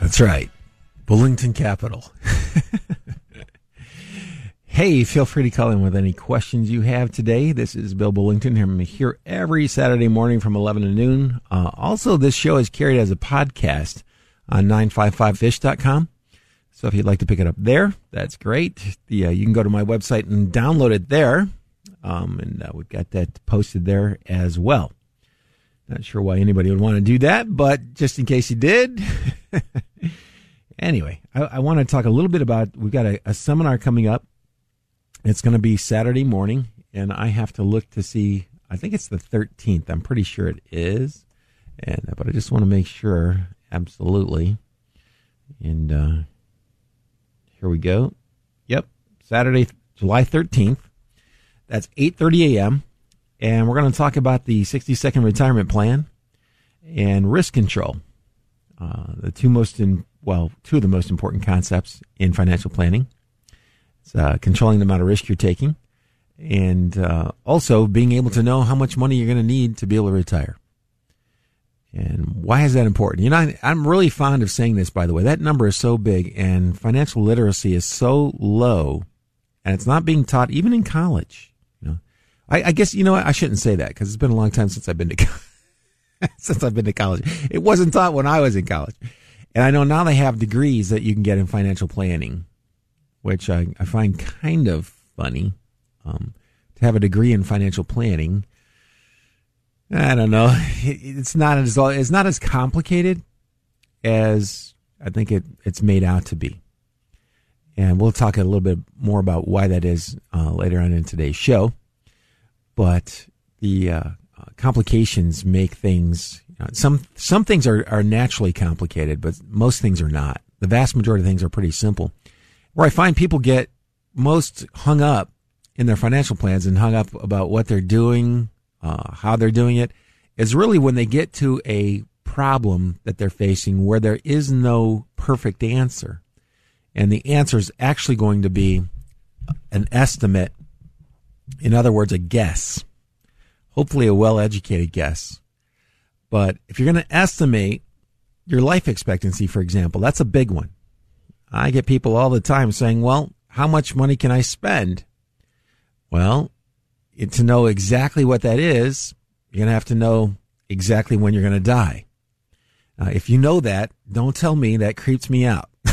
That's right. Bullington Capital. hey, feel free to call in with any questions you have today. This is Bill Bullington. I'm here every Saturday morning from 11 to noon. Uh, also, this show is carried as a podcast on 955fish.com. So if you'd like to pick it up there, that's great. The, uh, you can go to my website and download it there. Um, and uh, we've got that posted there as well. Not sure why anybody would want to do that, but just in case you did. anyway, I, I, want to talk a little bit about we've got a, a seminar coming up. It's going to be Saturday morning, and I have to look to see. I think it's the 13th. I'm pretty sure it is, and but I just want to make sure. Absolutely, and uh, here we go. Yep, Saturday, July 13th. That's 8:30 a.m and we're going to talk about the 60 second retirement plan and risk control. Uh, the two most in, well, two of the most important concepts in financial planning. It's uh, controlling the amount of risk you're taking and uh, also being able to know how much money you're going to need to be able to retire. And why is that important? You know, I'm really fond of saying this, by the way. That number is so big and financial literacy is so low and it's not being taught even in college. I, I guess you know? I shouldn't say that because it's been a long time since I've been to since I've been to college. It wasn't taught when I was in college, and I know now they have degrees that you can get in financial planning, which I, I find kind of funny. Um, to have a degree in financial planning, I don't know. It, it's not as it's not as complicated as I think it it's made out to be. And we'll talk a little bit more about why that is uh, later on in today's show but the uh, complications make things. Know, some some things are, are naturally complicated, but most things are not. The vast majority of things are pretty simple. Where I find people get most hung up in their financial plans and hung up about what they're doing, uh, how they're doing it, is really when they get to a problem that they're facing where there is no perfect answer. And the answer is actually going to be an estimate in other words, a guess. Hopefully, a well educated guess. But if you're going to estimate your life expectancy, for example, that's a big one. I get people all the time saying, well, how much money can I spend? Well, to know exactly what that is, you're going to have to know exactly when you're going to die. Uh, if you know that, don't tell me that creeps me out.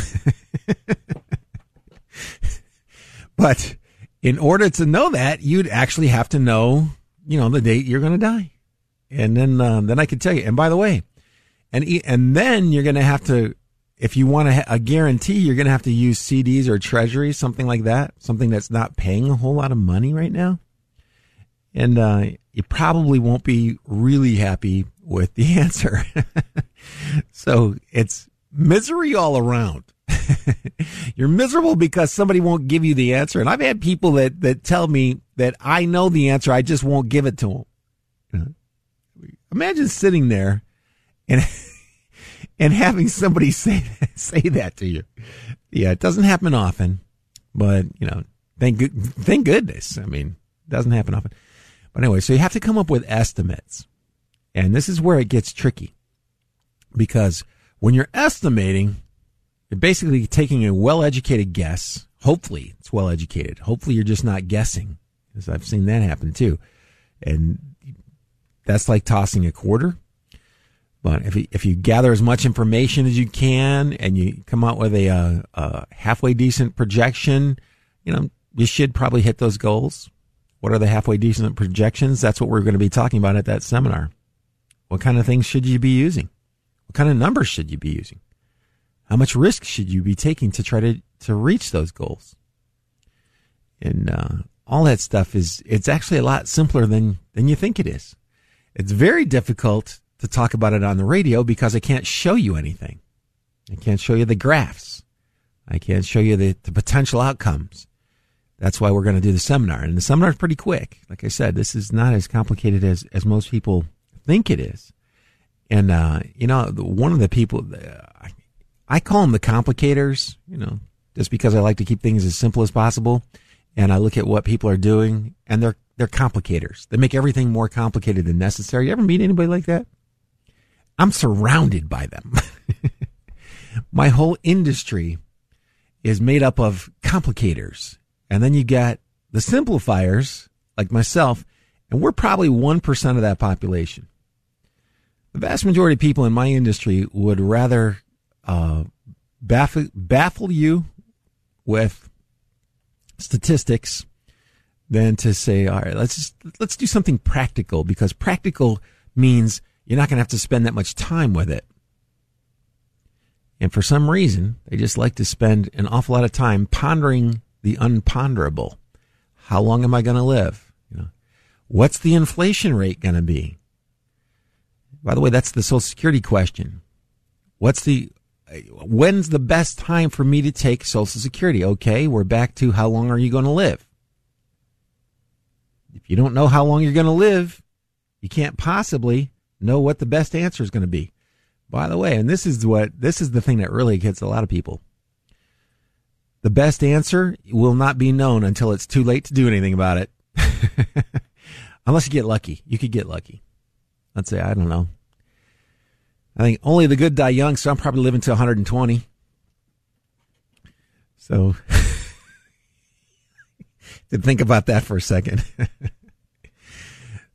but in order to know that, you'd actually have to know, you know, the date you're going to die. And then, uh, then I can tell you. And by the way, and, and then you're going to have to, if you want a, a guarantee, you're going to have to use CDs or treasuries, something like that, something that's not paying a whole lot of money right now. And, uh, you probably won't be really happy with the answer. so it's misery all around. You're miserable because somebody won't give you the answer. And I've had people that, that tell me that I know the answer. I just won't give it to them. Imagine sitting there and, and having somebody say, say that to you. Yeah, it doesn't happen often, but you know, thank thank goodness. I mean, it doesn't happen often. But anyway, so you have to come up with estimates. And this is where it gets tricky because When you're estimating, you're basically taking a well educated guess. Hopefully it's well educated. Hopefully you're just not guessing, because I've seen that happen too. And that's like tossing a quarter. But if you, if you gather as much information as you can and you come out with a, uh, a halfway decent projection, you know, you should probably hit those goals. What are the halfway decent projections? That's what we're going to be talking about at that seminar. What kind of things should you be using? What kind of numbers should you be using? How much risk should you be taking to try to, to reach those goals? And, uh, all that stuff is, it's actually a lot simpler than, than you think it is. It's very difficult to talk about it on the radio because I can't show you anything. I can't show you the graphs. I can't show you the, the potential outcomes. That's why we're going to do the seminar. And the seminar is pretty quick. Like I said, this is not as complicated as, as most people think it is. And, uh, you know, one of the people, uh, I call them the complicators, you know, just because I like to keep things as simple as possible. And I look at what people are doing and they're, they're complicators. They make everything more complicated than necessary. You ever meet anybody like that? I'm surrounded by them. My whole industry is made up of complicators. And then you got the simplifiers, like myself, and we're probably 1% of that population. The vast majority of people in my industry would rather uh, baffle, baffle you with statistics than to say, all right, let's just, let's do something practical because practical means you're not going to have to spend that much time with it. And for some reason, they just like to spend an awful lot of time pondering the unponderable. How long am I going to live? You know, what's the inflation rate going to be? By the way, that's the Social Security question. What's the when's the best time for me to take Social Security? Okay, we're back to how long are you going to live? If you don't know how long you're going to live, you can't possibly know what the best answer is going to be. By the way, and this is what this is the thing that really gets a lot of people. The best answer will not be known until it's too late to do anything about it. Unless you get lucky. You could get lucky. Let's say, I don't know. I think only the good die young, so I'm probably living to 120. So, to think about that for a second.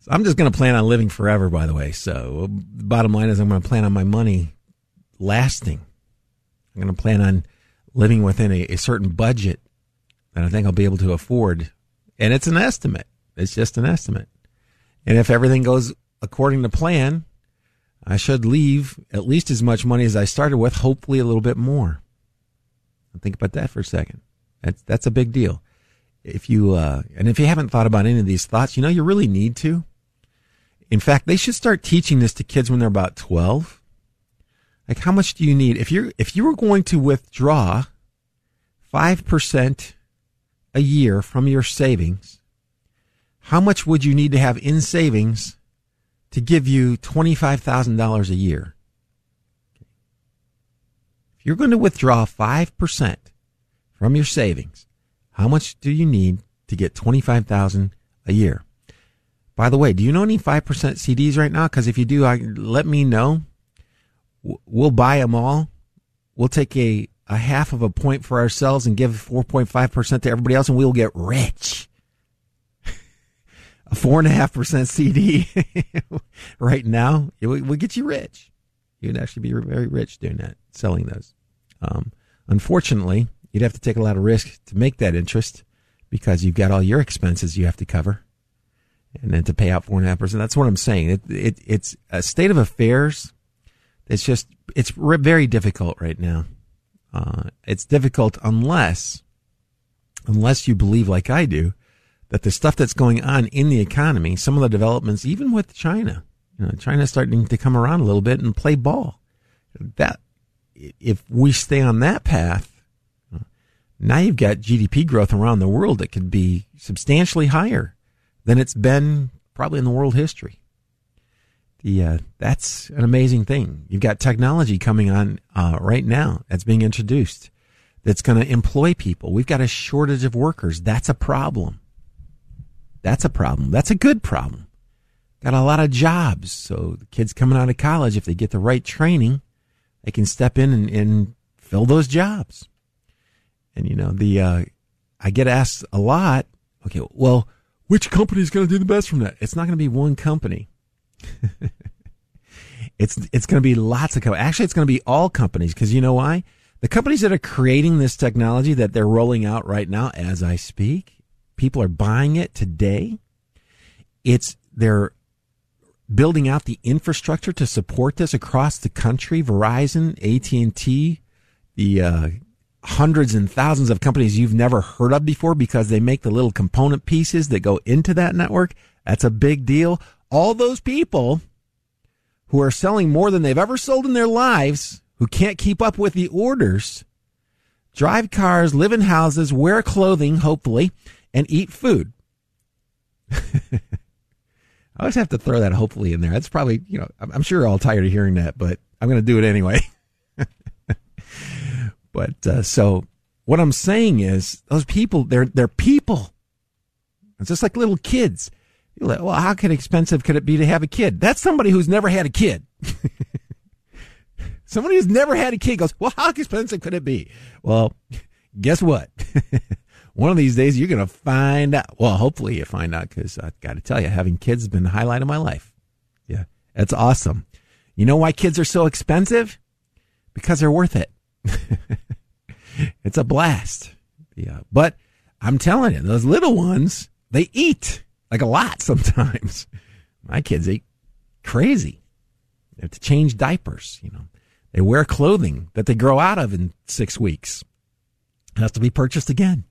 So I'm just going to plan on living forever, by the way. So the bottom line is I'm going to plan on my money lasting. I'm going to plan on living within a, a certain budget that I think I'll be able to afford. And it's an estimate. It's just an estimate. And if everything goes according to plan, I should leave at least as much money as I started with, hopefully a little bit more. Think about that for a second. That's, that's a big deal. If you, uh, and if you haven't thought about any of these thoughts, you know, you really need to. In fact, they should start teaching this to kids when they're about 12. Like how much do you need? If you're, if you were going to withdraw 5% a year from your savings, how much would you need to have in savings to give you $25,000 a year? If you're going to withdraw 5% from your savings, how much do you need to get 25,000 a year? By the way, do you know any 5% CDs right now? Because if you do, I, let me know. We'll buy them all. We'll take a, a half of a point for ourselves and give 4.5% to everybody else and we'll get rich. a four and a half percent CD right now, it will, will get you rich. You'd actually be very rich doing that, selling those. Um, unfortunately, you'd have to take a lot of risk to make that interest because you've got all your expenses you have to cover and then to pay out four and a half percent. That's what I'm saying. It, it, it's a state of affairs. It's just, it's very difficult right now. Uh, it's difficult unless, unless you believe like I do, that the stuff that's going on in the economy, some of the developments, even with China, you know, China's starting to come around a little bit and play ball. That, if we stay on that path, now you've got GDP growth around the world that could be substantially higher than it's been probably in the world history. The, uh, that's an amazing thing. You've got technology coming on uh, right now that's being introduced that's going to employ people. We've got a shortage of workers. That's a problem. That's a problem. That's a good problem. Got a lot of jobs. So the kids coming out of college, if they get the right training, they can step in and, and fill those jobs. And you know, the uh, I get asked a lot. Okay, well, which company is going to do the best from that? It's not going to be one company. it's it's going to be lots of companies. Actually, it's going to be all companies because you know why? The companies that are creating this technology that they're rolling out right now, as I speak, people are buying it today. It's they're building out the infrastructure to support this across the country. Verizon, AT and T, the uh, hundreds and thousands of companies you've never heard of before because they make the little component pieces that go into that network. That's a big deal. All those people who are selling more than they've ever sold in their lives, who can't keep up with the orders, drive cars, live in houses, wear clothing, hopefully, and eat food. I always have to throw that hopefully in there. That's probably, you know, I'm sure you're all tired of hearing that, but I'm going to do it anyway. But uh, so what I'm saying is those people, they're, they're people. It's just like little kids. Like, well, how can expensive could it be to have a kid? That's somebody who's never had a kid. somebody who's never had a kid goes, well, how expensive could it be? Well, guess what? One of these days you're going to find out. Well, hopefully you find out because I've got to tell you, having kids has been the highlight of my life. Yeah, that's awesome. You know why kids are so expensive? Because they're worth it. it's a blast. Yeah. But I'm telling you, those little ones, they eat like a lot sometimes. My kids eat crazy. They have to change diapers, you know. They wear clothing that they grow out of in six weeks. It has to be purchased again.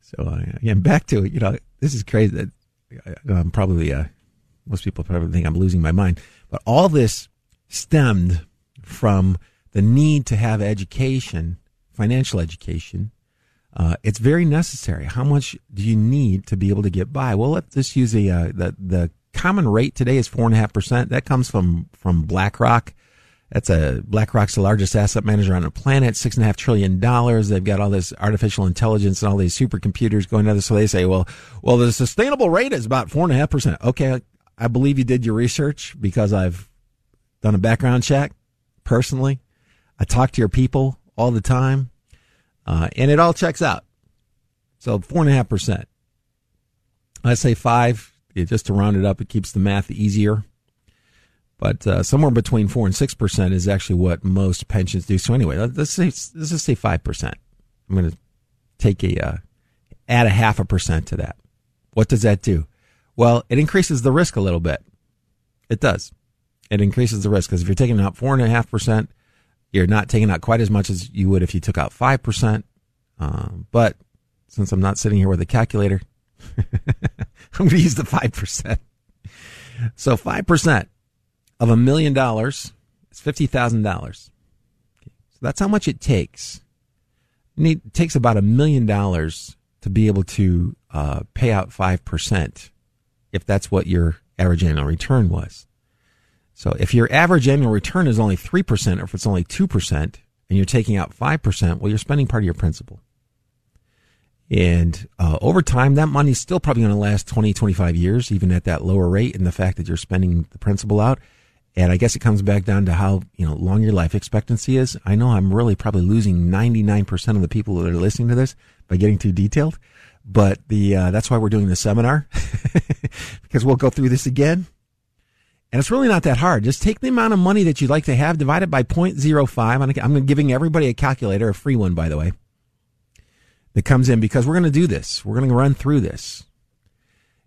So uh, again, back to it. You know, this is crazy. That I'm probably uh, most people probably think I'm losing my mind, but all this stemmed from the need to have education, financial education, uh, it's very necessary. How much do you need to be able to get by? Well, let's just use uh, the the common rate today is four and a half percent. That comes from from BlackRock. That's a BlackRock's the largest asset manager on the planet, six and a half trillion dollars. They've got all this artificial intelligence and all these supercomputers going on. So they say, well, well, the sustainable rate is about four and a half percent. Okay, I believe you did your research because I've done a background check personally. I talk to your people all the time, uh, and it all checks out. So four and a half percent. I say five, just to round it up. It keeps the math easier. But uh, somewhere between four and six percent is actually what most pensions do. So anyway, let's say let's just say five percent. I'm going to take a uh, add a half a percent to that. What does that do? Well, it increases the risk a little bit. It does. It increases the risk because if you're taking out four and a half percent, you're not taking out quite as much as you would if you took out 5%. Um, but since I'm not sitting here with a calculator, I'm going to use the 5%. So 5% of a million dollars is $50,000. So that's how much it takes. It takes about a million dollars to be able to uh, pay out 5% if that's what your average annual return was. So if your average annual return is only 3% or if it's only 2% and you're taking out 5%, well, you're spending part of your principal. And uh, over time, that money's still probably going to last 20, 25 years, even at that lower rate, and the fact that you're spending the principal out. And I guess it comes back down to how you know long your life expectancy is. I know I'm really probably losing 99% of the people that are listening to this by getting too detailed, but the uh, that's why we're doing the seminar because we'll go through this again and it's really not that hard. Just take the amount of money that you'd like to have, divide it by 0.05. I'm giving everybody a calculator, a free one, by the way, that comes in because we're going to do this. We're going to run through this.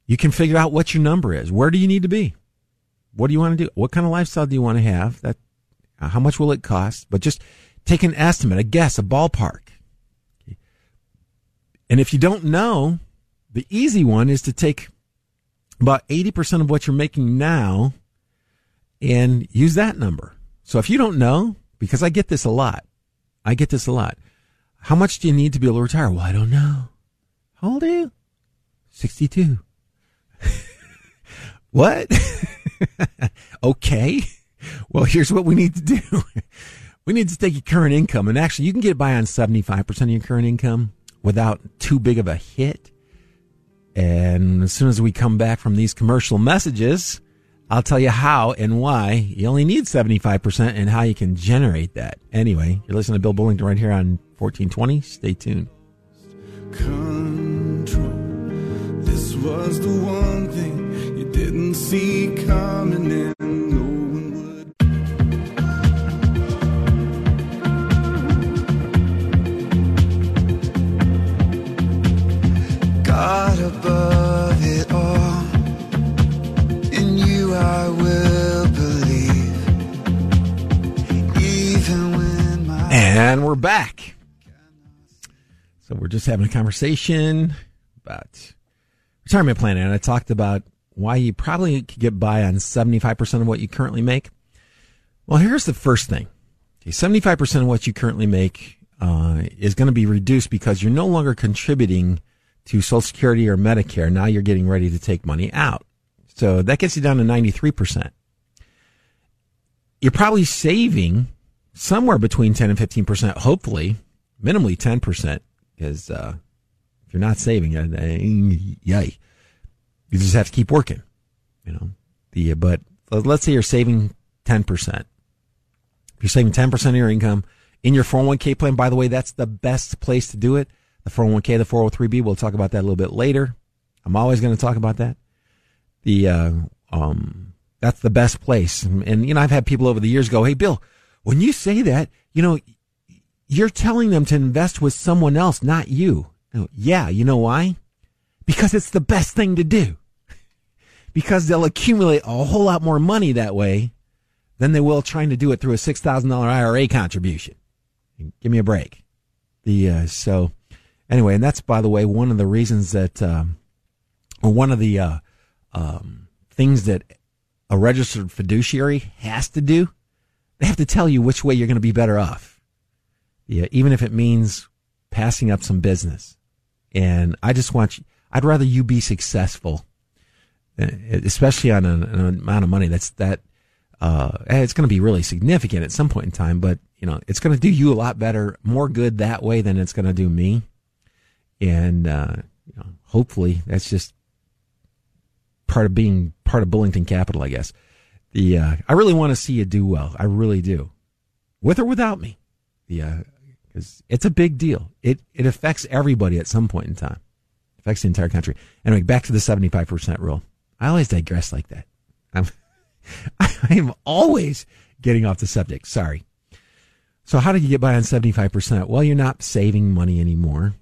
You can figure out what your number is. Where do you need to be? What do you want to do? What kind of lifestyle do you want to have? That, uh, how much will it cost? But just take an estimate, a guess, a ballpark. And if you don't know, the easy one is to take about 80% of what you're making now and use that number. So if you don't know, because I get this a lot, I get this a lot. How much do you need to be able to retire? Well, I don't know. How old are you? 62. what? okay. Well, here's what we need to do. we need to take your current income and actually you can get by on 75% of your current income without too big of a hit. And as soon as we come back from these commercial messages, I'll tell you how and why you only need 75% and how you can generate that. Anyway, you're listening to Bill Bullington right here on 1420. Stay tuned. Control. This was the one thing you didn't see coming in. Above And we're back. So we're just having a conversation about retirement planning, and I talked about why you probably could get by on 75% of what you currently make. Well, here's the first thing. Okay, 75% of what you currently make uh, is going to be reduced because you're no longer contributing to Social Security or Medicare. Now you're getting ready to take money out. So that gets you down to 93%. You're probably saving somewhere between 10 and 15%, hopefully, minimally 10%, because uh, if you're not saving, uh, yay, you just have to keep working. You know, the but let's say you're saving 10%. If you're saving 10% of your income in your 401k plan, by the way, that's the best place to do it the 401k, the 403b. We'll talk about that a little bit later. I'm always going to talk about that. The uh, um, that's the best place. And you know, I've had people over the years go, "Hey, Bill, when you say that, you know, you're telling them to invest with someone else, not you." Yeah, you know why? Because it's the best thing to do. because they'll accumulate a whole lot more money that way than they will trying to do it through a six thousand dollar IRA contribution. Give me a break. The uh, so anyway, and that's by the way one of the reasons that, um, or one of the uh, um, things that a registered fiduciary has to do. They have to tell you which way you're going to be better off. Yeah, even if it means passing up some business. And I just want you, I'd rather you be successful, uh, especially on an, an amount of money that's that. Uh, it's going to be really significant at some point in time, but you know, it's going to do you a lot better, more good that way than it's going to do me and uh, you know, hopefully that's just part of being part of Bullington Capital, I guess. The uh, I really want to see you do well. I really do, with or without me. Yeah, because it's a big deal. It it affects everybody at some point in time. It affects the entire country. Anyway, back to the seventy five percent rule. I always digress like that. I'm I am always getting off the subject. Sorry. So how did you get by on seventy five percent? Well, you're not saving money anymore.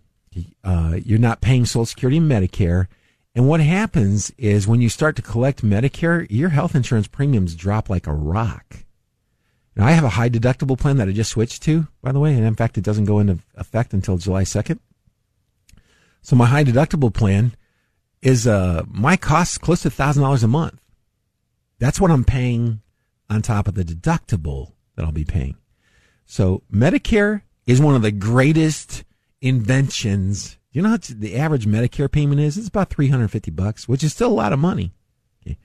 Uh, you're not paying Social Security and Medicare. And what happens is when you start to collect Medicare, your health insurance premiums drop like a rock. Now, I have a high deductible plan that I just switched to, by the way, and in fact, it doesn't go into effect until July 2nd. So my high deductible plan is uh, my cost close to thousand dollars a month. That's what I'm paying on top of the deductible that I'll be paying. So Medicare is one of the greatest inventions. You know what the average Medicare payment is? It's about 350 bucks, which is still a lot of money. Okay.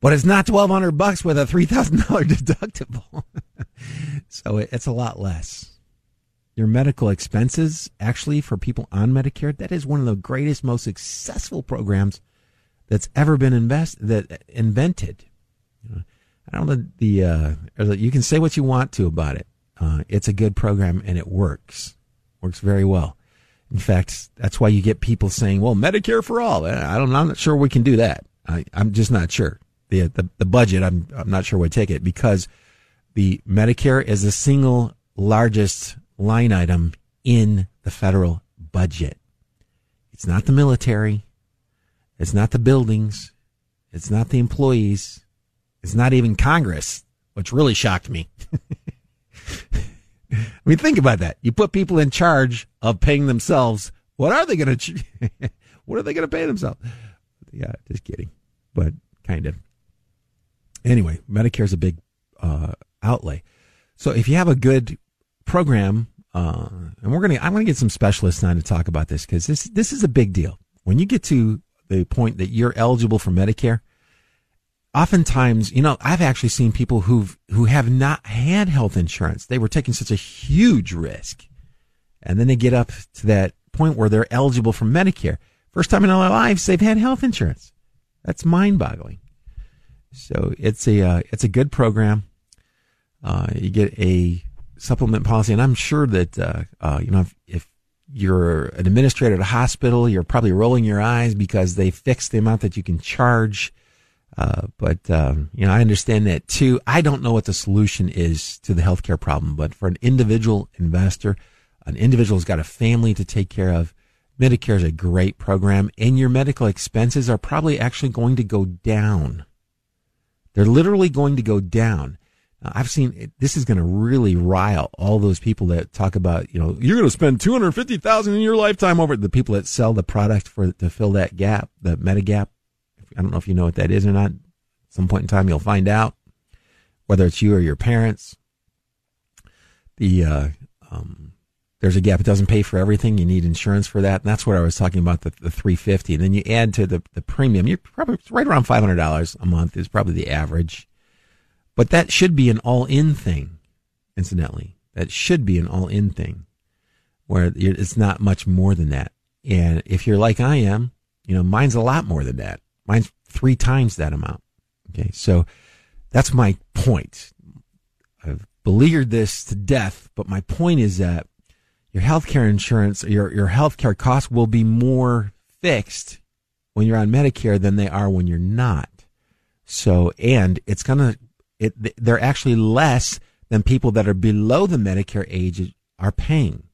But it's not 1200 bucks with a $3,000 deductible. so it's a lot less. Your medical expenses, actually, for people on Medicare, that is one of the greatest, most successful programs that's ever been invest that invented. I don't know the uh, you can say what you want to about it. Uh, it's a good program and it works. Works very well. In fact, that's why you get people saying, well, Medicare for all. Eh, I don't, I'm not sure we can do that. I, am just not sure. The, the, the budget, I'm, I'm not sure we take it because the Medicare is the single largest line item in the federal budget. It's not the military. It's not the buildings. It's not the employees. It's not even Congress, which really shocked me. I mean, think about that. You put people in charge of paying themselves. What are they going to? what are they going to pay themselves? Yeah, just kidding, but kind of. Anyway, Medicare is a big uh, outlay. So if you have a good program, uh, and we're gonna, I'm gonna get some specialists on to talk about this because this this is a big deal. When you get to the point that you're eligible for Medicare, oftentimes, you know, I've actually seen people who've, who have not had health insurance. They were taking such a huge risk. And then they get up to that point where they're eligible for Medicare. First time in their lives, they've had health insurance. That's mind boggling. So it's a uh, it's a good program. Uh, you get a supplement policy, and I'm sure that uh, uh, you know if, if, you're an administrator at a hospital, you're probably rolling your eyes because they fixed the amount that you can charge. Uh, but um, you know, I understand that too. I don't know what the solution is to the healthcare problem, but for an individual investor, an individual who's got a family to take care of. Medicare is a great program, and your medical expenses are probably actually going to go down. They're literally going to go down. I've seen this is going to really rile all those people that talk about, you know, you're going to spend 250,000 in your lifetime over the people that sell the product for to fill that gap, the Medigap. I don't know if you know what that is or not. At some point in time, you'll find out whether it's you or your parents. The, uh, um, there's a gap. It doesn't pay for everything. You need insurance for that. And that's what I was talking about, the, the 350. And then you add to the, the premium. You're probably right around $500 a month is probably the average but that should be an all in thing, incidentally. That should be an all in thing where it's not much more than that. And if you're like I am, you know, mine's a lot more than that. Mine's three times that amount. Okay. So that's my point. I've beleaguered this to death, but my point is that your healthcare insurance, your, your healthcare costs will be more fixed when you're on Medicare than they are when you're not. So, and it's going to it, they're actually less than people that are below the Medicare age are paying.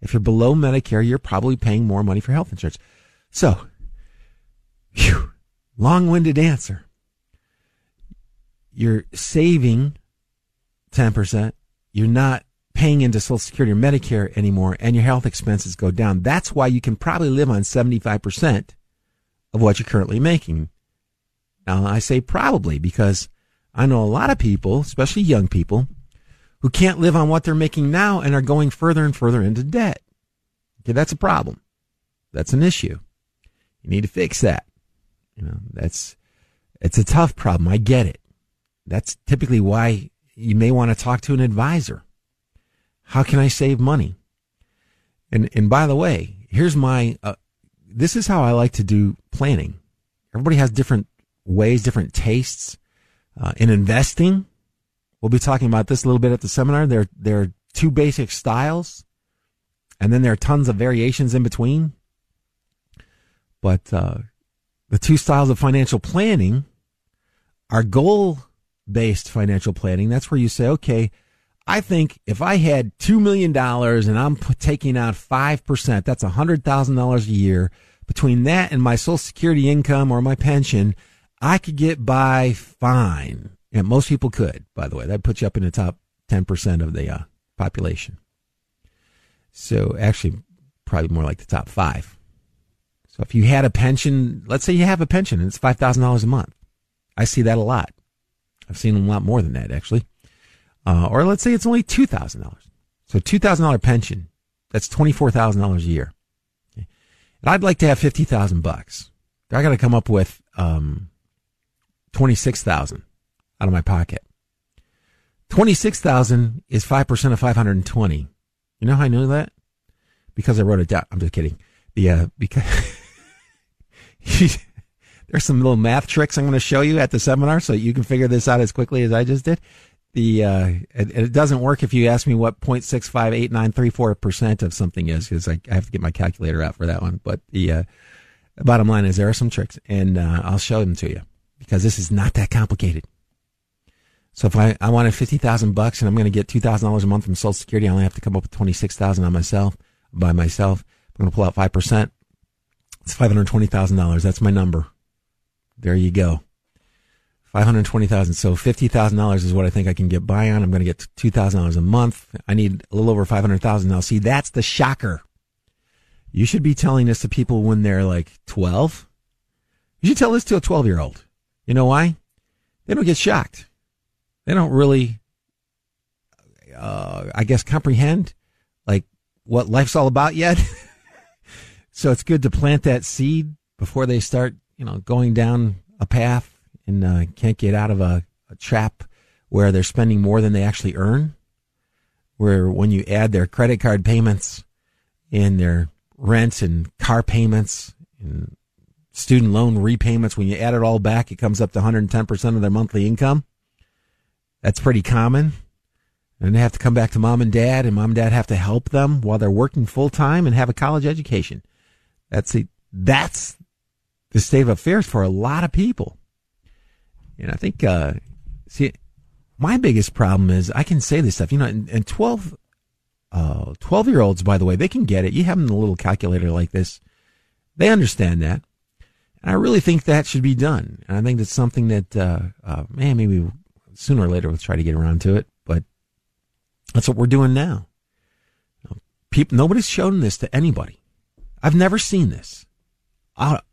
If you're below Medicare, you're probably paying more money for health insurance. So, whew, long-winded answer. You're saving 10%. You're not paying into Social Security or Medicare anymore, and your health expenses go down. That's why you can probably live on 75% of what you're currently making. Now, I say probably because I know a lot of people, especially young people, who can't live on what they're making now and are going further and further into debt. Okay, that's a problem. That's an issue. You need to fix that. You know, that's it's a tough problem. I get it. That's typically why you may want to talk to an advisor. How can I save money? And and by the way, here's my uh, this is how I like to do planning. Everybody has different ways, different tastes. Uh, in investing, we'll be talking about this a little bit at the seminar. There, there are two basic styles, and then there are tons of variations in between. But uh, the two styles of financial planning are goal based financial planning. That's where you say, okay, I think if I had $2 million and I'm taking out 5%, that's $100,000 a year. Between that and my social security income or my pension, I could get by fine. And most people could, by the way. That puts you up in the top 10% of the uh, population. So actually, probably more like the top five. So if you had a pension, let's say you have a pension and it's $5,000 a month. I see that a lot. I've seen a lot more than that, actually. Uh, or let's say it's only $2,000. So $2,000 pension, that's $24,000 a year. Okay. And I'd like to have 50,000 bucks. I got to come up with, um, 26,000 out of my pocket. 26,000 is 5% of 520. You know how I know that? Because I wrote it down. I'm just kidding. The, uh, because there's some little math tricks I'm going to show you at the seminar so you can figure this out as quickly as I just did. The, uh, it, it doesn't work if you ask me what 0.658934% of something is because I, I, have to get my calculator out for that one. But the, uh, bottom line is there are some tricks and, uh, I'll show them to you because this is not that complicated. So if I, I wanted 50,000 bucks and I'm going to get $2,000 a month from Social Security, I only have to come up with 26,000 on myself, by myself. I'm going to pull out 5%. It's $520,000. That's my number. There you go. 520,000. So $50,000 is what I think I can get by on. I'm going to get $2,000 a month. I need a little over 500,000 now. See, that's the shocker. You should be telling this to people when they're like 12. You should tell this to a 12 year old. You know why? They don't get shocked. They don't really, uh, I guess, comprehend like what life's all about yet. so it's good to plant that seed before they start, you know, going down a path and uh, can't get out of a, a trap where they're spending more than they actually earn. Where when you add their credit card payments and their rent and car payments and student loan repayments, when you add it all back, it comes up to 110% of their monthly income. That's pretty common. And they have to come back to mom and dad, and mom and dad have to help them while they're working full time and have a college education. That's the, that's the state of affairs for a lot of people. And I think, uh, see, my biggest problem is I can say this stuff, you know, and, and 12, uh, 12 year olds, by the way, they can get it. You have them a little calculator like this. They understand that. And I really think that should be done. And I think that's something that, uh, uh, man, maybe sooner or later we'll try to get around to it. But that's what we're doing now. People, nobody's shown this to anybody. I've never seen this.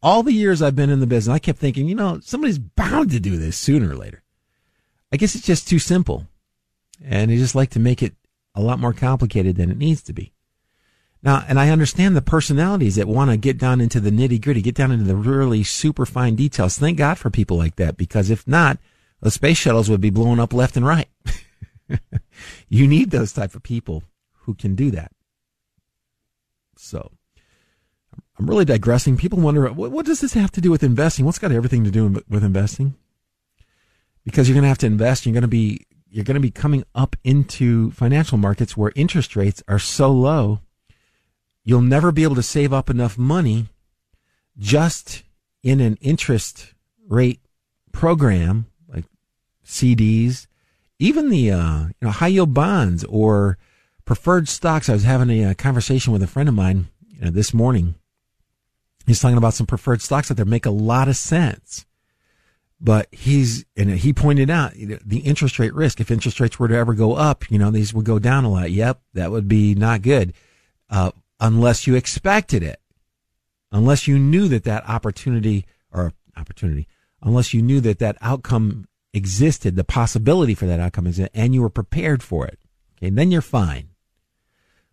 All the years I've been in the business, I kept thinking, you know, somebody's bound to do this sooner or later. I guess it's just too simple. And they just like to make it a lot more complicated than it needs to be. Now, and I understand the personalities that want to get down into the nitty gritty, get down into the really super fine details. Thank God for people like that, because if not, the space shuttles would be blowing up left and right. you need those type of people who can do that. So, I'm really digressing. People wonder, what, what does this have to do with investing? What's got everything to do with investing? Because you're going to have to invest. You're going to be, you're going to be coming up into financial markets where interest rates are so low you'll never be able to save up enough money just in an interest rate program like CDs, even the uh, you know high yield bonds or preferred stocks. I was having a, a uh, conversation with a friend of mine you know, this morning. He's talking about some preferred stocks that there make a lot of sense. But he's, and he pointed out the interest rate risk. If interest rates were to ever go up, you know, these would go down a lot. Yep. That would be not good. Uh, unless you expected it, unless you knew that that opportunity or opportunity, unless you knew that that outcome existed, the possibility for that outcome existed, and you were prepared for it. Okay, then you're fine.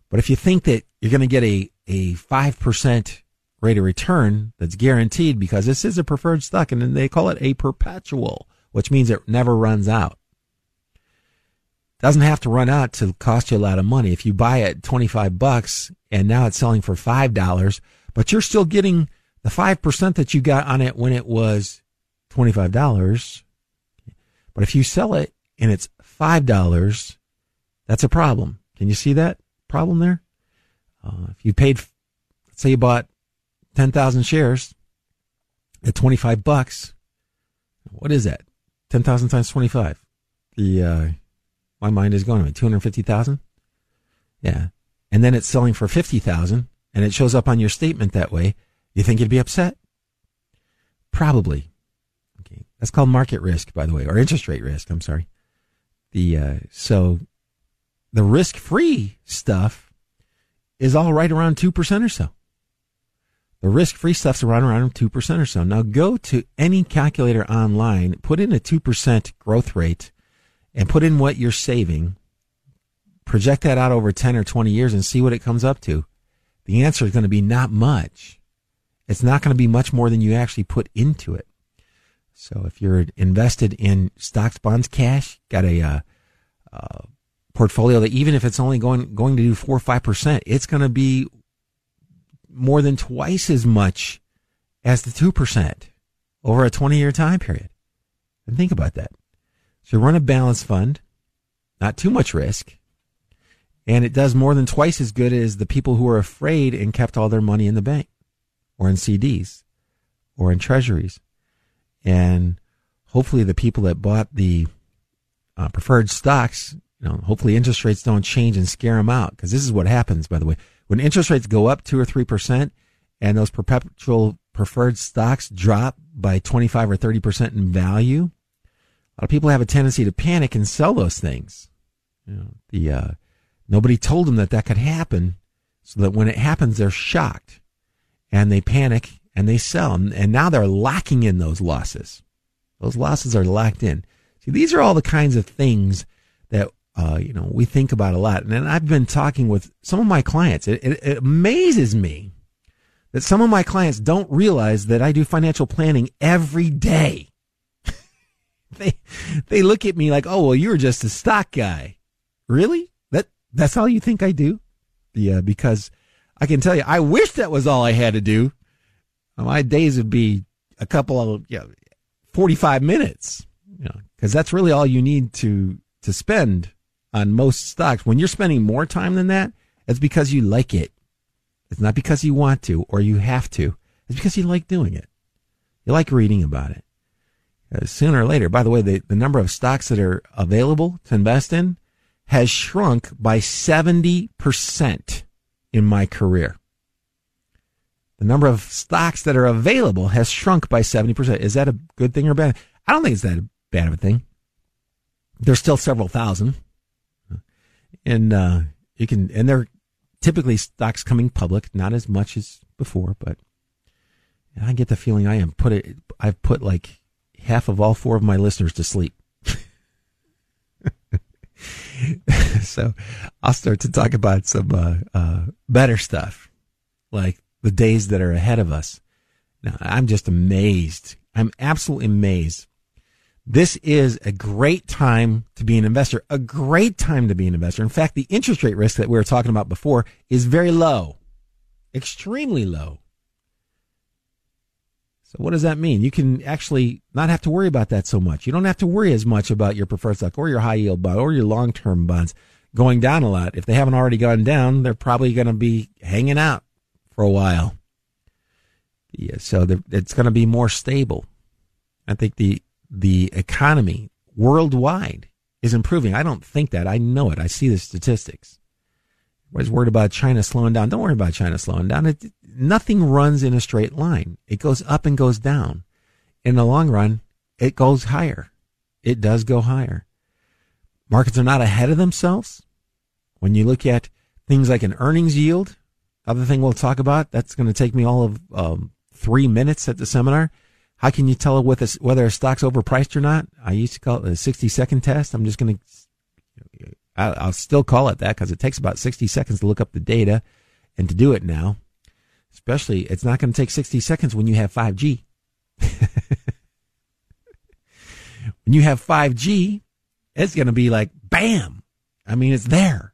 But if you think that you're going to get a a five percent rate of return that's guaranteed because this is a preferred stock, and then they call it a perpetual, which means it never runs out doesn't have to run out to cost you a lot of money. If you buy it 25 bucks and now it's selling for $5, but you're still getting the 5% that you got on it when it was $25. But if you sell it and it's $5, that's a problem. Can you see that problem there? Uh, if you paid, let's say you bought 10,000 shares at 25 bucks, what is that? 10,000 times 25. The, uh, my mind is going. Fifty thousand. Yeah, and then it's selling for fifty thousand, and it shows up on your statement that way. You think you'd be upset? Probably. Okay, that's called market risk, by the way, or interest rate risk. I'm sorry. The uh, so the risk-free stuff is all right around two percent or so. The risk-free stuff's around around two percent or so. Now go to any calculator online, put in a two percent growth rate and put in what you're saving, project that out over 10 or 20 years and see what it comes up to. The answer is going to be not much. It's not going to be much more than you actually put into it. So if you're invested in stocks, bonds, cash, got a uh, uh, portfolio that even if it's only going going to do four or five percent, it's going to be more than twice as much as the two percent over a 20 year time period. And think about that. So run a balanced fund, not too much risk, and it does more than twice as good as the people who are afraid and kept all their money in the bank or in CDs or in treasuries. And hopefully the people that bought the uh, preferred stocks, you know, hopefully interest rates don't change and scare them out. Cause this is what happens, by the way. When interest rates go up two or 3% and those perpetual preferred stocks drop by 25 or 30% in value, a lot of people have a tendency to panic and sell those things. You know, the uh, nobody told them that that could happen, so that when it happens, they're shocked and they panic and they sell, and now they're locking in those losses. Those losses are locked in. See, these are all the kinds of things uh, you know we think about a lot, and I've been talking with some of my clients. It, it, it amazes me that some of my clients don't realize that I do financial planning every day. they they look at me like, "Oh, well, you're just a stock guy." Really? That that's all you think I do? Yeah, because I can tell you, I wish that was all I had to do. my days would be a couple of you know, 45 minutes, you know, because that's really all you need to to spend on most stocks. When you're spending more time than that, it's because you like it. It's not because you want to or you have to. It's because you like doing it. You like reading about it. Uh, sooner or later, by the way, the, the number of stocks that are available to invest in has shrunk by 70% in my career. The number of stocks that are available has shrunk by 70%. Is that a good thing or bad? I don't think it's that bad of a thing. There's still several thousand. And, uh, you can, and they're typically stocks coming public, not as much as before, but I get the feeling I am put it, I've put like half of all four of my listeners to sleep. so I'll start to talk about some uh, uh, better stuff, like the days that are ahead of us. Now, I'm just amazed. I'm absolutely amazed. This is a great time to be an investor, a great time to be an investor. In fact, the interest rate risk that we were talking about before is very low, extremely low. So what does that mean? You can actually not have to worry about that so much. You don't have to worry as much about your preferred stock or your high yield bond or your long term bonds going down a lot. If they haven't already gone down, they're probably going to be hanging out for a while. Yeah, so it's going to be more stable. I think the the economy worldwide is improving. I don't think that. I know it. I see the statistics. Everybody's worried about China slowing down. Don't worry about China slowing down. It, nothing runs in a straight line. It goes up and goes down. In the long run, it goes higher. It does go higher. Markets are not ahead of themselves. When you look at things like an earnings yield, other thing we'll talk about, that's going to take me all of um, three minutes at the seminar. How can you tell whether a stock's overpriced or not? I used to call it a 60 second test. I'm just going to, I'll still call it that because it takes about 60 seconds to look up the data and to do it now. Especially, it's not going to take 60 seconds when you have 5G. when you have 5G, it's going to be like, bam. I mean, it's there.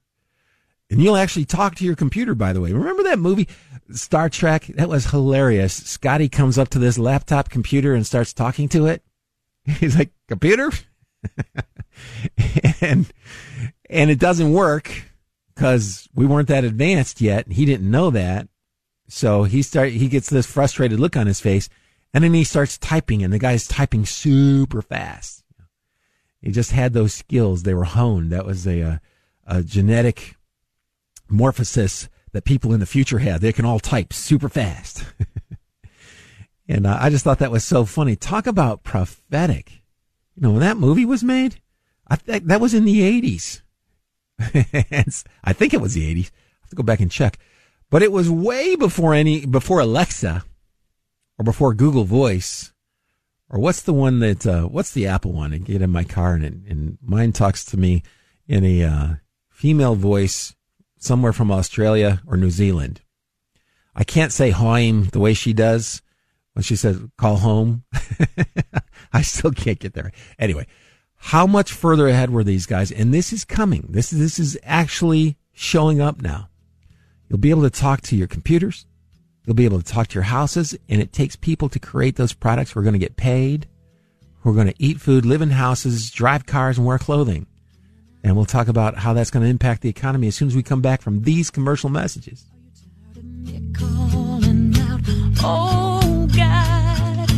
And you'll actually talk to your computer, by the way. Remember that movie, Star Trek? That was hilarious. Scotty comes up to this laptop computer and starts talking to it. He's like, computer? and, and it doesn't work because we weren't that advanced yet. He didn't know that. So he start he gets this frustrated look on his face, and then he starts typing, and the guy's typing super fast. He just had those skills; they were honed. That was a, a, a genetic morphosis that people in the future have. They can all type super fast. and uh, I just thought that was so funny. Talk about prophetic. You know, when that movie was made, I think that was in the 80s. I think it was the 80s. I have to go back and check. But it was way before any, before Alexa or before Google Voice or what's the one that, uh, what's the Apple one? I get in my car and, and mine talks to me in a, uh, female voice somewhere from Australia or New Zealand. I can't say home the way she does when she says call home. I still can't get there. Anyway, how much further ahead were these guys? And this is coming. This, is, this is actually showing up now. You'll be able to talk to your computers. You'll be able to talk to your houses. And it takes people to create those products We're going to get paid, We're going to eat food, live in houses, drive cars, and wear clothing. And we'll talk about how that's going to impact the economy as soon as we come back from these commercial messages. Oh God,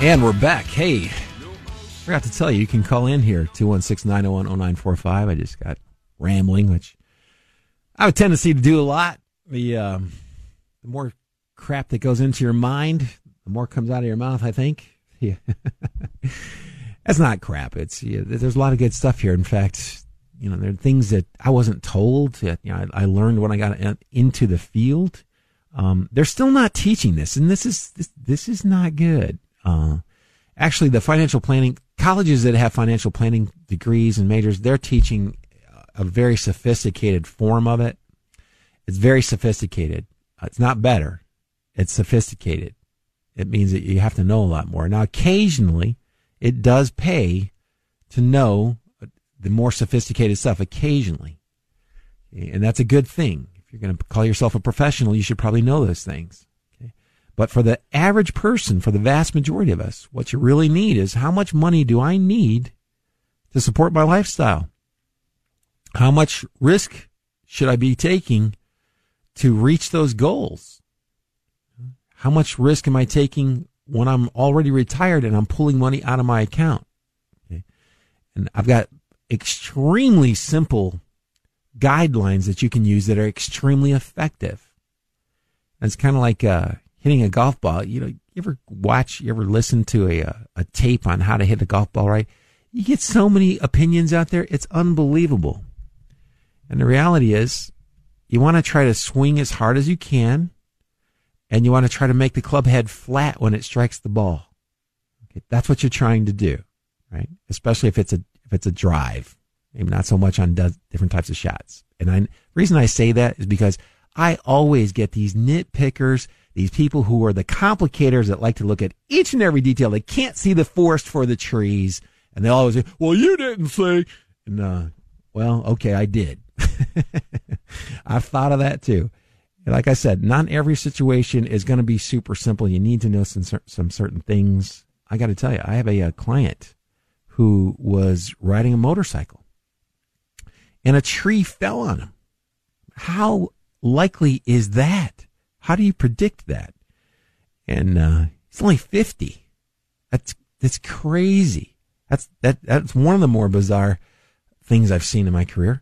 And we're back. Hey, forgot to tell you, you can call in here, 216 901 0945. I just got rambling, which I have a tendency to do a lot. The, um, the more crap that goes into your mind, the more comes out of your mouth, I think. Yeah. That's not crap. It's, yeah, there's a lot of good stuff here. In fact, you know, there are things that I wasn't told that, you know, I, I learned when I got into the field. Um, they're still not teaching this, and this is, this, this is not good. Uh, actually, the financial planning colleges that have financial planning degrees and majors, they're teaching uh, a very sophisticated form of it. It's very sophisticated. It's not better. It's sophisticated. It means that you have to know a lot more. Now, occasionally, it does pay to know the more sophisticated stuff occasionally. And that's a good thing. If you're going to call yourself a professional, you should probably know those things. But for the average person, for the vast majority of us, what you really need is how much money do I need to support my lifestyle? How much risk should I be taking to reach those goals? How much risk am I taking when I'm already retired and I'm pulling money out of my account? Okay. And I've got extremely simple guidelines that you can use that are extremely effective. And it's kind of like uh, hitting a golf ball. You know, you ever watch, you ever listen to a, uh, a tape on how to hit a golf ball right? You get so many opinions out there. It's unbelievable. And the reality is, you want to try to swing as hard as you can, and you want to try to make the club head flat when it strikes the ball. Okay, that's what you're trying to do, right? Especially if it's a if it's a drive, maybe not so much on different types of shots. And I, the reason I say that is because I always get these nitpickers, these people who are the complicators that like to look at each and every detail. They can't see the forest for the trees, and they always say, "Well, you didn't say." And uh, well, okay, I did. I've thought of that too. Like I said, not every situation is going to be super simple. You need to know some some certain things. I got to tell you, I have a, a client who was riding a motorcycle and a tree fell on him. How likely is that? How do you predict that? And uh, he's only fifty. That's that's crazy. That's that that's one of the more bizarre things I've seen in my career.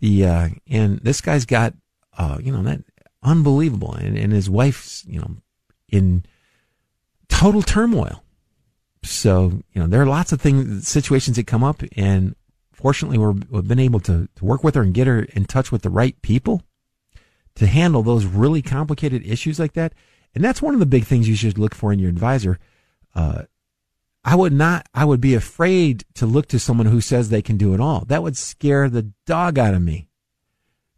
The uh, and this guy's got uh, you know that unbelievable, and, and his wife's you know in total turmoil. So you know there are lots of things, situations that come up, and fortunately we have been able to, to work with her and get her in touch with the right people to handle those really complicated issues like that. And that's one of the big things you should look for in your advisor. Uh, I would not, I would be afraid to look to someone who says they can do it all. That would scare the dog out of me.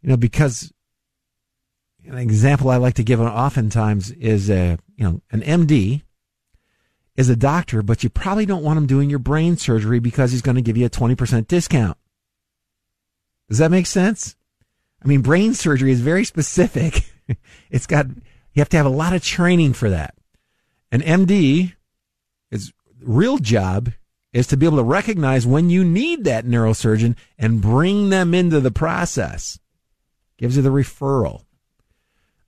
You know, because an example I like to give oftentimes is a, you know, an MD is a doctor, but you probably don't want him doing your brain surgery because he's going to give you a 20% discount. Does that make sense? I mean, brain surgery is very specific. it's got, you have to have a lot of training for that. An MD is real job is to be able to recognize when you need that neurosurgeon and bring them into the process. Gives you the referral.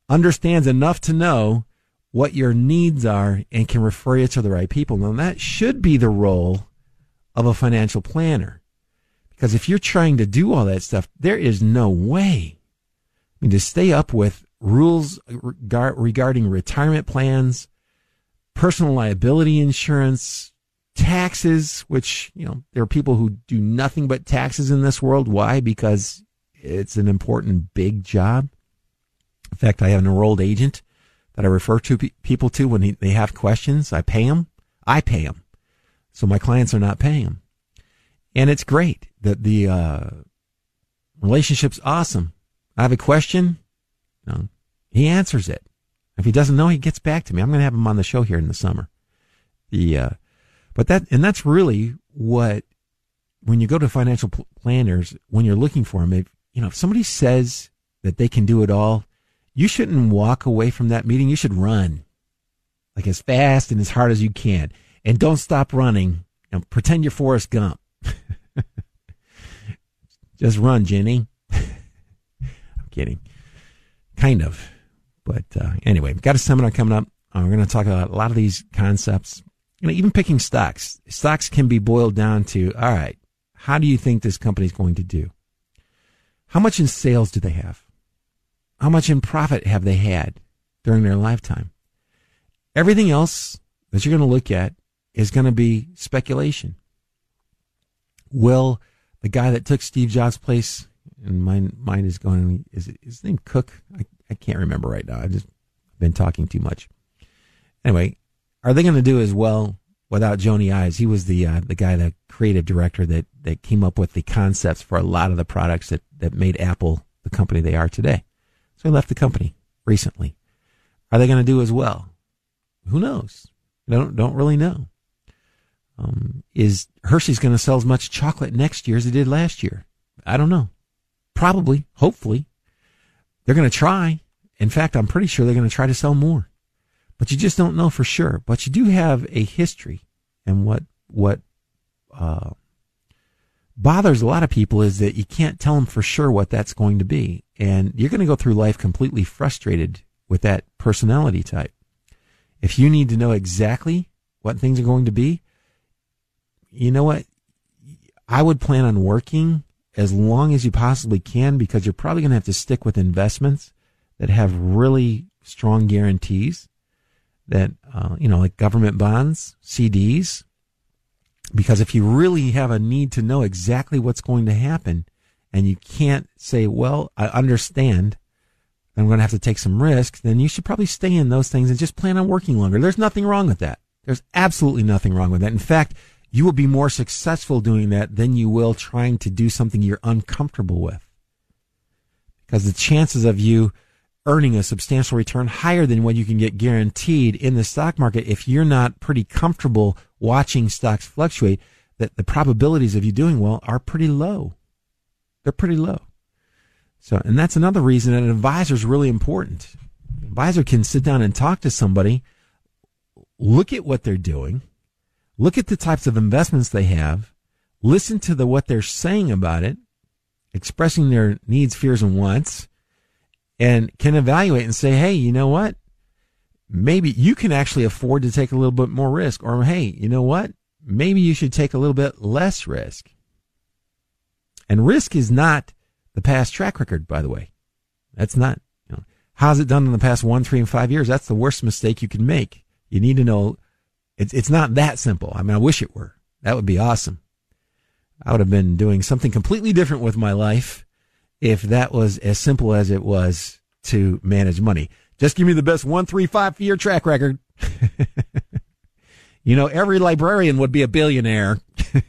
Understands enough to know what your needs are and can refer you to the right people. Now that should be the role of a financial planner. Because if you're trying to do all that stuff, there is no way. I mean, to stay up with rules regarding retirement plans, personal liability insurance, taxes, which, you know, there are people who do nothing but taxes in this world. Why? Because it's an important, big job. In fact, I have an enrolled agent that I refer to pe- people to when he, they have questions. I pay them. I pay them. So my clients are not paying them. And it's great that the, uh, relationship's awesome. I have a question. You know, he answers it. If he doesn't know, he gets back to me. I'm going to have him on the show here in the summer. The, uh, but that, and that's really what, when you go to financial planners, when you're looking for them, if, you know, if somebody says that they can do it all, you shouldn't walk away from that meeting. You should run like as fast and as hard as you can. And don't stop running. Know, pretend you're Forrest Gump. Just run, Jenny. I'm kidding. Kind of. But uh, anyway, we've got a seminar coming up. Uh, we're going to talk about a lot of these concepts. You know, even picking stocks. Stocks can be boiled down to, all right, how do you think this company is going to do? How much in sales do they have? How much in profit have they had during their lifetime? Everything else that you're going to look at is going to be speculation. Will the guy that took Steve Jobs' place, and my mind is going, is his name Cook? I, I can't remember right now. I just been talking too much. Anyway, are they going to do as well without Jony Ives. He was the uh, the guy, the creative director that that came up with the concepts for a lot of the products that that made Apple the company they are today. So he left the company recently. Are they going to do as well? Who knows? Don't don't really know. Um, is Hershey's going to sell as much chocolate next year as they did last year? I don't know. Probably, hopefully. They're going to try. In fact, I'm pretty sure they're going to try to sell more. But you just don't know for sure. But you do have a history. And what, what, uh, bothers a lot of people is that you can't tell them for sure what that's going to be. And you're going to go through life completely frustrated with that personality type. If you need to know exactly what things are going to be, you know what? I would plan on working as long as you possibly can because you're probably going to have to stick with investments that have really strong guarantees that, uh, you know, like government bonds, CDs. Because if you really have a need to know exactly what's going to happen and you can't say, well, I understand I'm going to have to take some risks, then you should probably stay in those things and just plan on working longer. There's nothing wrong with that. There's absolutely nothing wrong with that. In fact, you will be more successful doing that than you will trying to do something you're uncomfortable with. Because the chances of you earning a substantial return higher than what you can get guaranteed in the stock market if you're not pretty comfortable watching stocks fluctuate, that the probabilities of you doing well are pretty low. They're pretty low. So, and that's another reason that an advisor is really important. An advisor can sit down and talk to somebody, look at what they're doing, look at the types of investments they have, listen to the what they're saying about it, expressing their needs, fears, and wants, and can evaluate and say, hey, you know what? Maybe you can actually afford to take a little bit more risk. Or, hey, you know what? Maybe you should take a little bit less risk. And risk is not the past track record, by the way. That's not, you know, how's it done in the past one, three, and five years? That's the worst mistake you can make. You need to know it's, it's not that simple. I mean, I wish it were. That would be awesome. I would have been doing something completely different with my life if that was as simple as it was to manage money. Just give me the best one, three, five year track record. you know, every librarian would be a billionaire.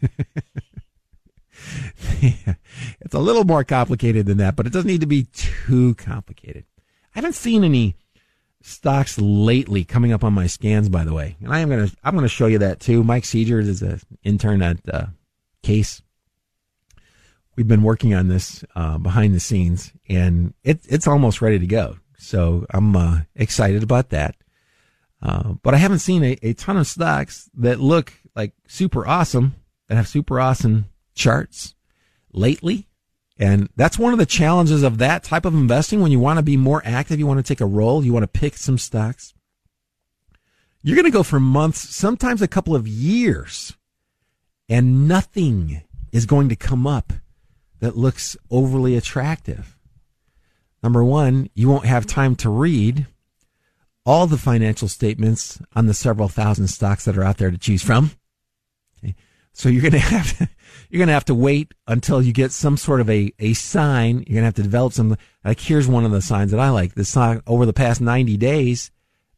It's a little more complicated than that, but it doesn't need to be too complicated. I haven't seen any stocks lately coming up on my scans, by the way. And I am to, I'm to show you that too. Mike Seegers is an intern at uh, Case. We've been working on this uh, behind the scenes and it, it's almost ready to go. So I'm uh, excited about that. Uh, but I haven't seen a, a ton of stocks that look like super awesome, that have super awesome charts lately. And that's one of the challenges of that type of investing. When you want to be more active, you want to take a role, you want to pick some stocks. You're going to go for months, sometimes a couple of years, and nothing is going to come up that looks overly attractive. Number one, you won't have time to read all the financial statements on the several thousand stocks that are out there to choose from. Okay. So you're going to have to, you're going to have to wait until you get some sort of a, a sign. You're going to have to develop some, like here's one of the signs that I like. This stock over the past 90 days,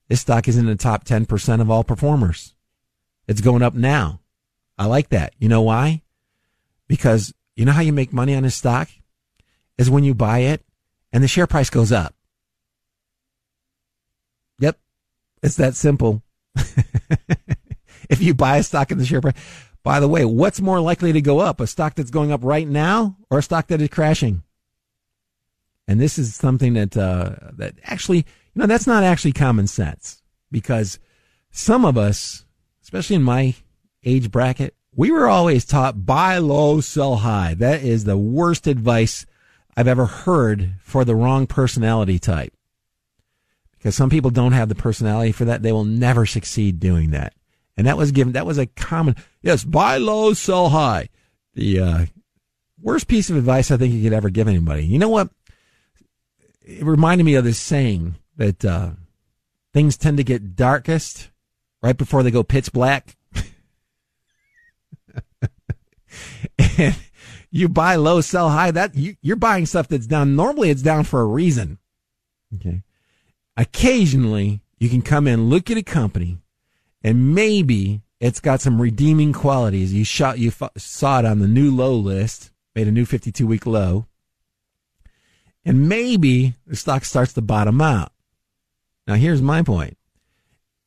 this stock is in the top 10% of all performers. It's going up now. I like that. You know why? Because you know how you make money on a stock is when you buy it and the share price goes up. Yep. It's that simple. if you buy a stock in the share price, by the way, what's more likely to go up? A stock that's going up right now or a stock that is crashing? And this is something that, uh, that actually, you know, that's not actually common sense because some of us, especially in my age bracket, we were always taught buy low, sell high. That is the worst advice I've ever heard for the wrong personality type. Because some people don't have the personality for that. They will never succeed doing that. And that was given, that was a common, yes, buy low, sell high. The, uh, worst piece of advice I think you could ever give anybody. You know what? It reminded me of this saying that, uh, things tend to get darkest right before they go pitch black. and you buy low, sell high. That you, you're buying stuff that's down. Normally it's down for a reason. Okay. Occasionally you can come in, look at a company and maybe it's got some redeeming qualities. You shot, you f- saw it on the new low list, made a new 52 week low. And maybe the stock starts to bottom out. Now here's my point.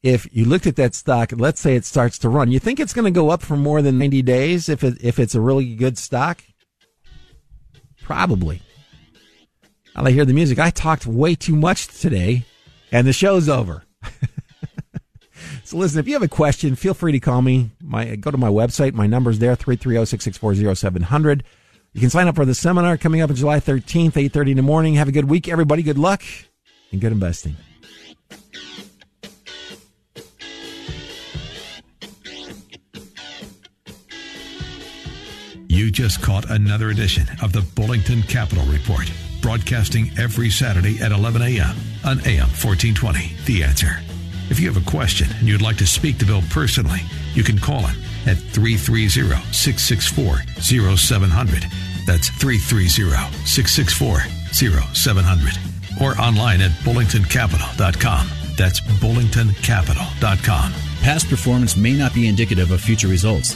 If you looked at that stock, let's say it starts to run, you think it's going to go up for more than 90 days if it, if it's a really good stock? Probably. I hear the music. I talked way too much today and the show's over. So listen, if you have a question, feel free to call me. My go to my website. My number's there, 330-664-0700. You can sign up for the seminar coming up on July 13th, 8.30 in the morning. Have a good week, everybody. Good luck and good investing. You just caught another edition of the Bullington Capital Report, broadcasting every Saturday at 11 a.m. on AM 1420. The answer. If you have a question and you'd like to speak to Bill personally, you can call him at 330 664 0700. That's 330 664 0700. Or online at bullingtoncapital.com. That's bullingtoncapital.com. Past performance may not be indicative of future results.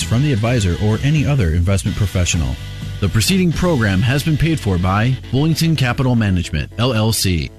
advice from the advisor or any other investment professional. The preceding program has been paid for by Bullington Capital Management, LLC.